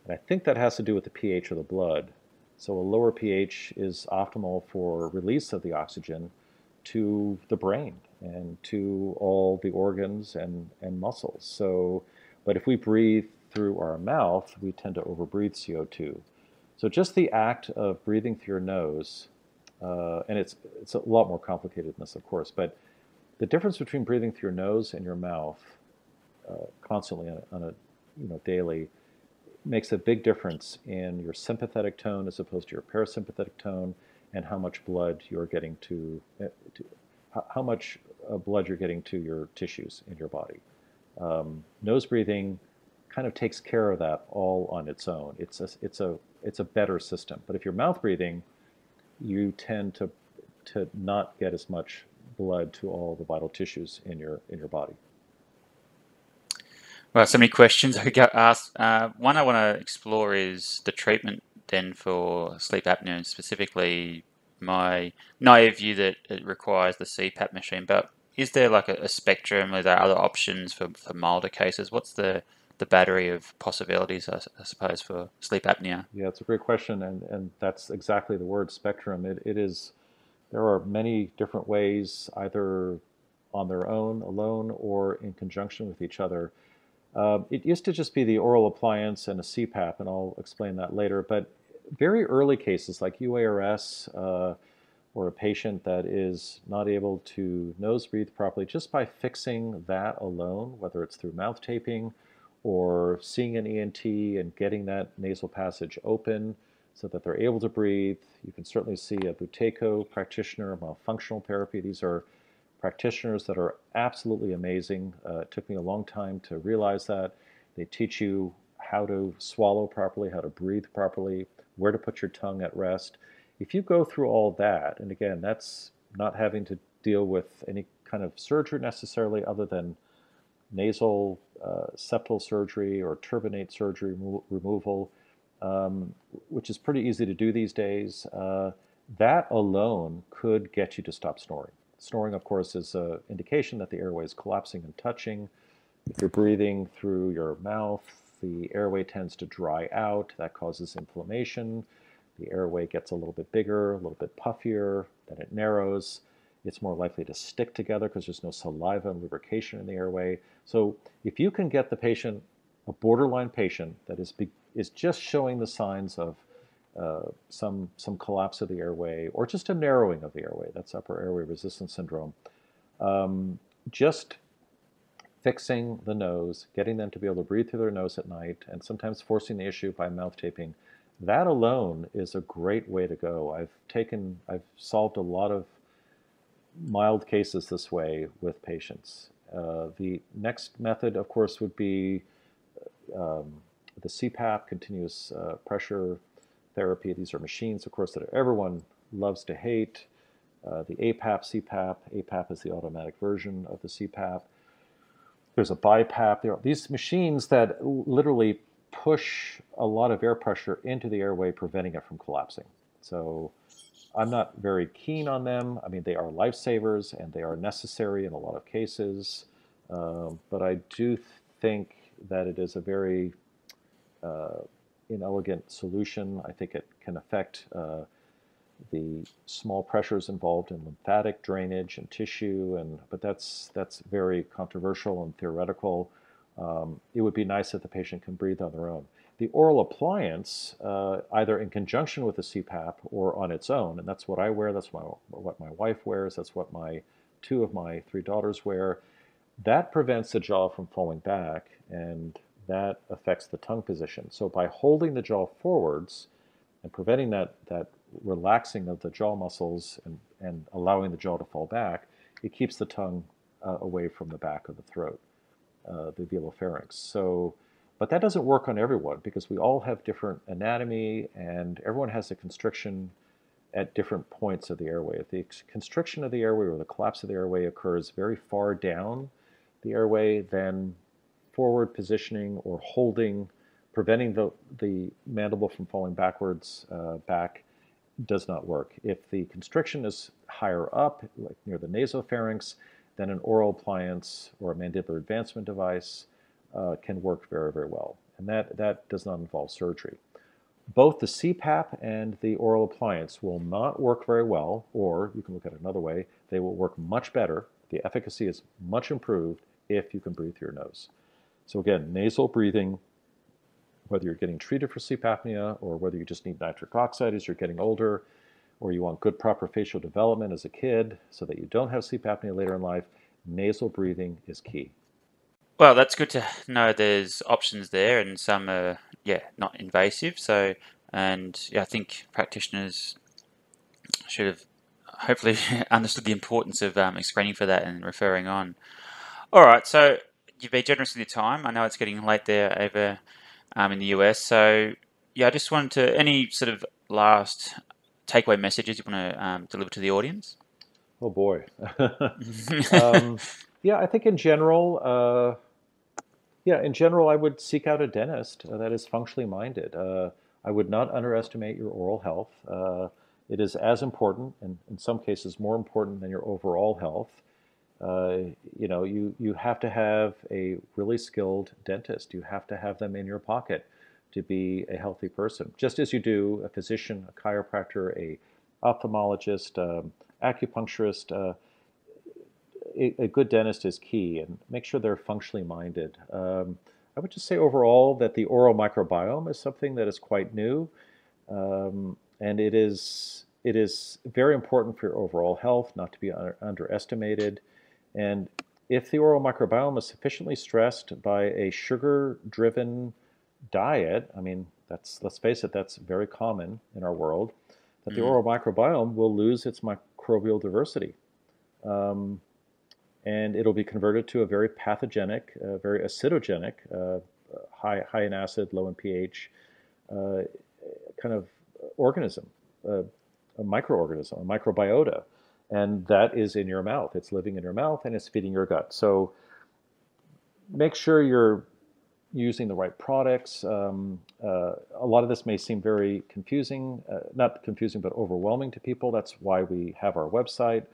And I think that has to do with the pH of the blood. So a lower pH is optimal for release of the oxygen to the brain and to all the organs and, and muscles. So, but if we breathe through our mouth, we tend to overbreathe CO2. So just the act of breathing through your nose, uh, and it's it's a lot more complicated than this, of course, but the difference between breathing through your nose and your mouth uh, constantly on a, on a you know daily makes a big difference in your sympathetic tone as opposed to your parasympathetic tone, and how much blood you're getting to, uh, to how much uh, blood you're getting to your tissues in your body. Um, nose breathing kind of takes care of that all on its own. It's a, it's a it's a better system. But if you're mouth breathing, you tend to to not get as much blood to all the vital tissues in your in your body. Well, so many questions I could asked. Uh, one I want to explore is the treatment then for sleep apnea, specifically my naive view that it requires the CPAP machine. But is there like a, a spectrum? Are there other options for, for milder cases? What's the the battery of possibilities, I, I, suppose, for sleep apnea? Yeah, it's a great question, and, and that's exactly the word spectrum. It, it is, there are many different ways, either on their own, alone, or in conjunction with each other. Uh, it used to just be the oral appliance and a CPAP, and I'll explain that later. But very early cases like UARS uh, or a patient that is not able to nose breathe properly, just by fixing that alone, whether it's through mouth taping or seeing an ENT and getting that nasal passage open so that they're able to breathe. You can certainly see a Buteyko practitioner, myofunctional therapy. These are practitioners that are absolutely amazing. Uh, it took me a long time to realize that. They teach you how to swallow properly, how to breathe properly, where to put your tongue at rest. If you go through all that, and again, that's not having to deal with any kind of surgery necessarily other than nasal uh, septal surgery or turbinate surgery remo- removal, um, which is pretty easy to do these days, uh, that alone could get you to stop snoring. Snoring, of course, is an indication that the airway is collapsing and touching. If you're breathing through your mouth, the airway tends to dry out. That causes inflammation. The airway gets a little bit bigger, a little bit puffier, then it narrows. It's more likely to stick together because there's no saliva and lubrication in the airway. So if you can get the patient, a borderline patient that is, is just showing the signs of uh, some, some collapse of the airway or just a narrowing of the airway, that's upper airway resistance syndrome, um, just fixing the nose, getting them to be able to breathe through their nose at night, and sometimes forcing the issue by mouth taping, that alone is a great way to go. I've taken, I've solved a lot of mild cases this way with patients. Uh, the next method, of course, would be um, the CPAP, continuous uh, pressure therapy. These are machines, of course, that everyone loves to hate. Uh, the APAP, CPAP. APAP is the automatic version of the CPAP. There's a BiPAP. There are these machines that literally push a lot of air pressure into the airway, preventing it from collapsing. So I'm not very keen on them. I mean, they are lifesavers and they are necessary in a lot of cases. Um, but I do think that it is a very uh, inelegant solution. I think it can affect uh, the small pressures involved in lymphatic drainage and tissue, and but that's that's very controversial and theoretical. Um, it would be nice if the patient can breathe on their own the oral appliance, uh, either in conjunction with the CPAP or on its own, and that's what I wear, that's my, what my wife wears, that's what my two of my three daughters wear, that prevents the jaw from falling back and that affects the tongue position. So by holding the jaw forwards and preventing that, that relaxing of the jaw muscles and, and allowing the jaw to fall back, it keeps the tongue uh, away from the back of the throat, uh, the velopharynx. So but that doesn't work on everyone because we all have different anatomy and everyone has a constriction at different points of the airway. If the constriction of the airway or the collapse of the airway occurs very far down the airway, then forward positioning or holding, preventing the, the mandible from falling backwards uh, back does not work. If the constriction is higher up, like near the nasopharynx, then an oral appliance or a mandibular advancement device uh, can work very, very well. and that, that does not involve surgery. Both the CPAP and the oral appliance will not work very well, or you can look at it another way, they will work much better. The efficacy is much improved if you can breathe through your nose. So, again, nasal breathing, whether you're getting treated for sleep apnea or whether you just need nitric oxide as you're getting older, or you want good proper facial development as a kid so that you don't have sleep apnea later in life, nasal breathing is key. Well, that's good to know. There's options there, and some are yeah not invasive. So, and yeah, I think practitioners should have hopefully [laughs] understood the importance of um, screening for that and referring on. All right, so you've been generous with your time. I know it's getting late there over um, in the US. So yeah, I just wanted to any sort of last takeaway messages you want to um, deliver to the audience. Oh boy. [laughs] [laughs] um, yeah, I think in general, uh, yeah, in general, I would seek out a dentist uh, that is functionally minded. Uh, I would not underestimate your oral health. Uh, it is as important, and in some cases more important than your overall health. Uh, you know, you, you have to have a really skilled dentist. You have to have them in your pocket to be a healthy person, just as you do a physician, a chiropractor, a ophthalmologist, um, acupuncturist. Uh, a, a, good dentist is key, and make sure they're functionally minded. Um, I would just say overall that the oral microbiome is something that is quite new, um, and it is it is very important for your overall health, not to be under, underestimated. And if the oral microbiome is sufficiently stressed by a sugar-driven diet, I mean, that's let's face it, that's very common in our world, that the mm. oral microbiome will lose its microbial diversity. Um, and it'll be converted to a very pathogenic, uh, very acidogenic, uh, high, high in acid, low in pH, uh, kind of organism, a microorganism, a microbiota. And that is in your mouth. It's living in your mouth and it's feeding your gut. So make sure you're using the right products. Um, uh, a lot of this may seem very confusing, uh, not confusing, but overwhelming to people. That's why we have our website,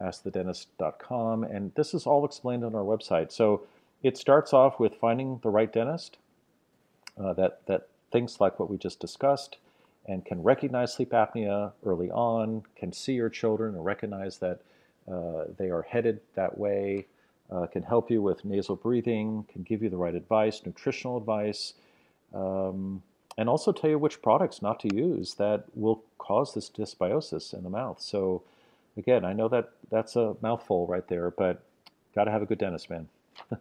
askthedentist.com, and this is all explained on our website. So it starts off with finding the right dentist uh, that, that thinks like what we just discussed and can recognize sleep apnea early on, can see your children and recognize that uh, they are headed that way uh, can help you with nasal breathing, can give you the right advice, nutritional advice, um, and also tell you which products not to use that will cause this dysbiosis in the mouth. So, again, I know that that's a mouthful right there, but got to have a good dentist, man. [laughs]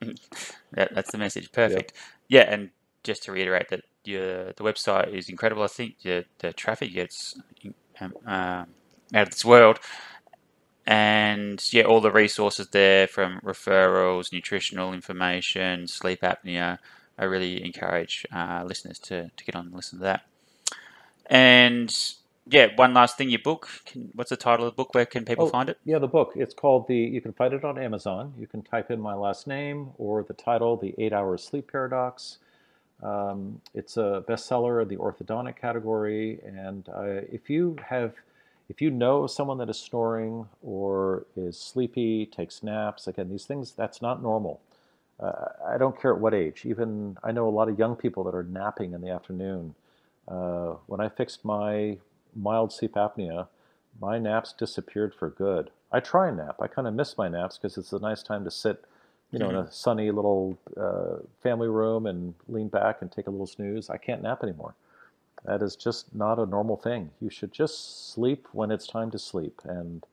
[laughs] that, that's the message. Perfect. Yeah, and just to reiterate that your the website is incredible. I think the, the traffic gets um, uh, out of this world and yeah, all the resources there from referrals, nutritional information, sleep apnea. I really encourage uh, listeners to, to get on and listen to that. And yeah, one last thing, your book. Can, what's the title of the book? Where can people oh, find it? Yeah, the book. It's called the. You can find it on Amazon. You can type in my last name or the title, the Eight Hour Sleep Paradox. Um, it's a bestseller in the orthodontic category, and uh, if you have if you know someone that is snoring or is sleepy, takes naps, again, these things, that's not normal. Uh, I don't care at what age. Even I know a lot of young people that are napping in the afternoon. Uh, when I fixed my mild sleep apnea, my naps disappeared for good. I try and nap. I kind of miss my naps because it's a nice time to sit, you know, mm-hmm. in a sunny little uh, family room and lean back and take a little snooze. I can't nap anymore. That is just not a normal thing. You should just sleep when it's time to sleep. And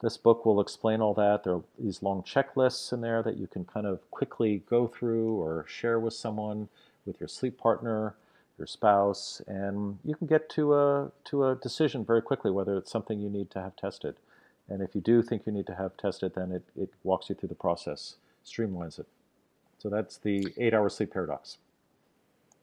this book will explain all that. There are these long checklists in there that you can kind of quickly go through or share with someone, with your sleep partner, your spouse, and you can get to a to a decision very quickly whether it's something you need to have tested. And if you do think you need to have tested, then it, it walks you through the process, streamlines it. So that's the eight hour sleep paradox.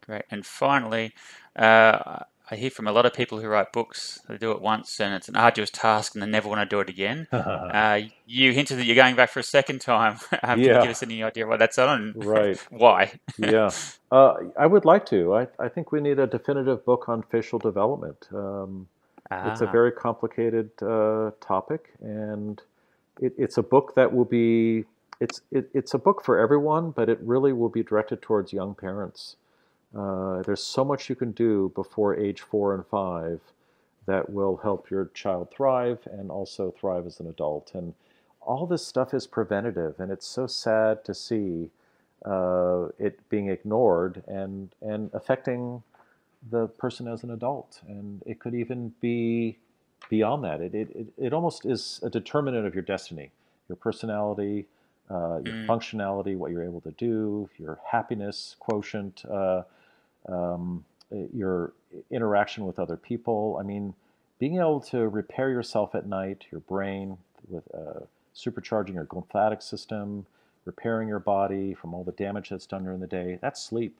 Great. And finally, uh, I hear from a lot of people who write books. They do it once, and it's an arduous task, and they never want to do it again. [laughs] uh, you hinted that you're going back for a second time. [laughs] um, yeah. Can you give us any idea why that's on? Right. [laughs] why? yeah. Uh, I would like to. I, I think we need a definitive book on facial development. Um, ah. It's a ah. very complicated uh, topic, and it, it's a book that will be it's it, it's a book for everyone, but it really will be directed towards young parents. Uh, there's so much you can do before age four and five that will help your child thrive and also thrive as an adult. And all this stuff is preventative, and it's so sad to see uh, it being ignored and and affecting the person as an adult. And it could even be beyond that. It it, it almost is a determinant of your destiny, your personality, uh, your mm. functionality, what you're able to do, your happiness quotient. Uh, um, your interaction with other people. I mean, being able to repair yourself at night, your brain, with uh, supercharging your glymphatic system, repairing your body from all the damage that's done during the day, that's sleep.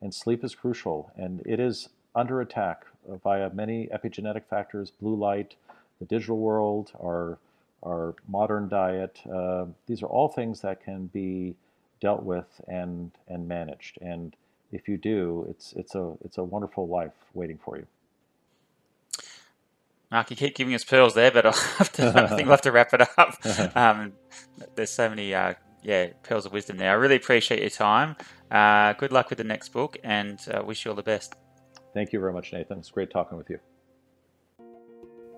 And sleep is crucial. And it is under attack via many epigenetic factors, blue light, the digital world, our, our modern diet. Uh, these are all things that can be dealt with and, and managed. And if you do, it's it's a it's a wonderful life waiting for you. Mark, you keep giving us pearls there, but I'll have to, I think we'll have to wrap it up. [laughs] Um, there's so many, uh, yeah, pearls of wisdom there. I really appreciate your time. Uh, good luck with the next book, and uh, wish you all the best. Thank you very much, Nathan. It's great talking with you.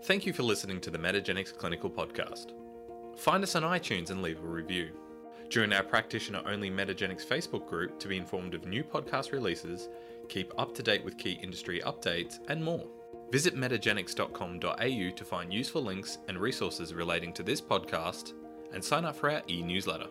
Thank you for listening to the Metagenics Clinical Podcast. Find us on iTunes and leave a review. Join our practitioner only Metagenics Facebook group to be informed of new podcast releases, keep up to date with key industry updates, and more. Visit metagenics.com.au to find useful links and resources relating to this podcast, and sign up for our e newsletter.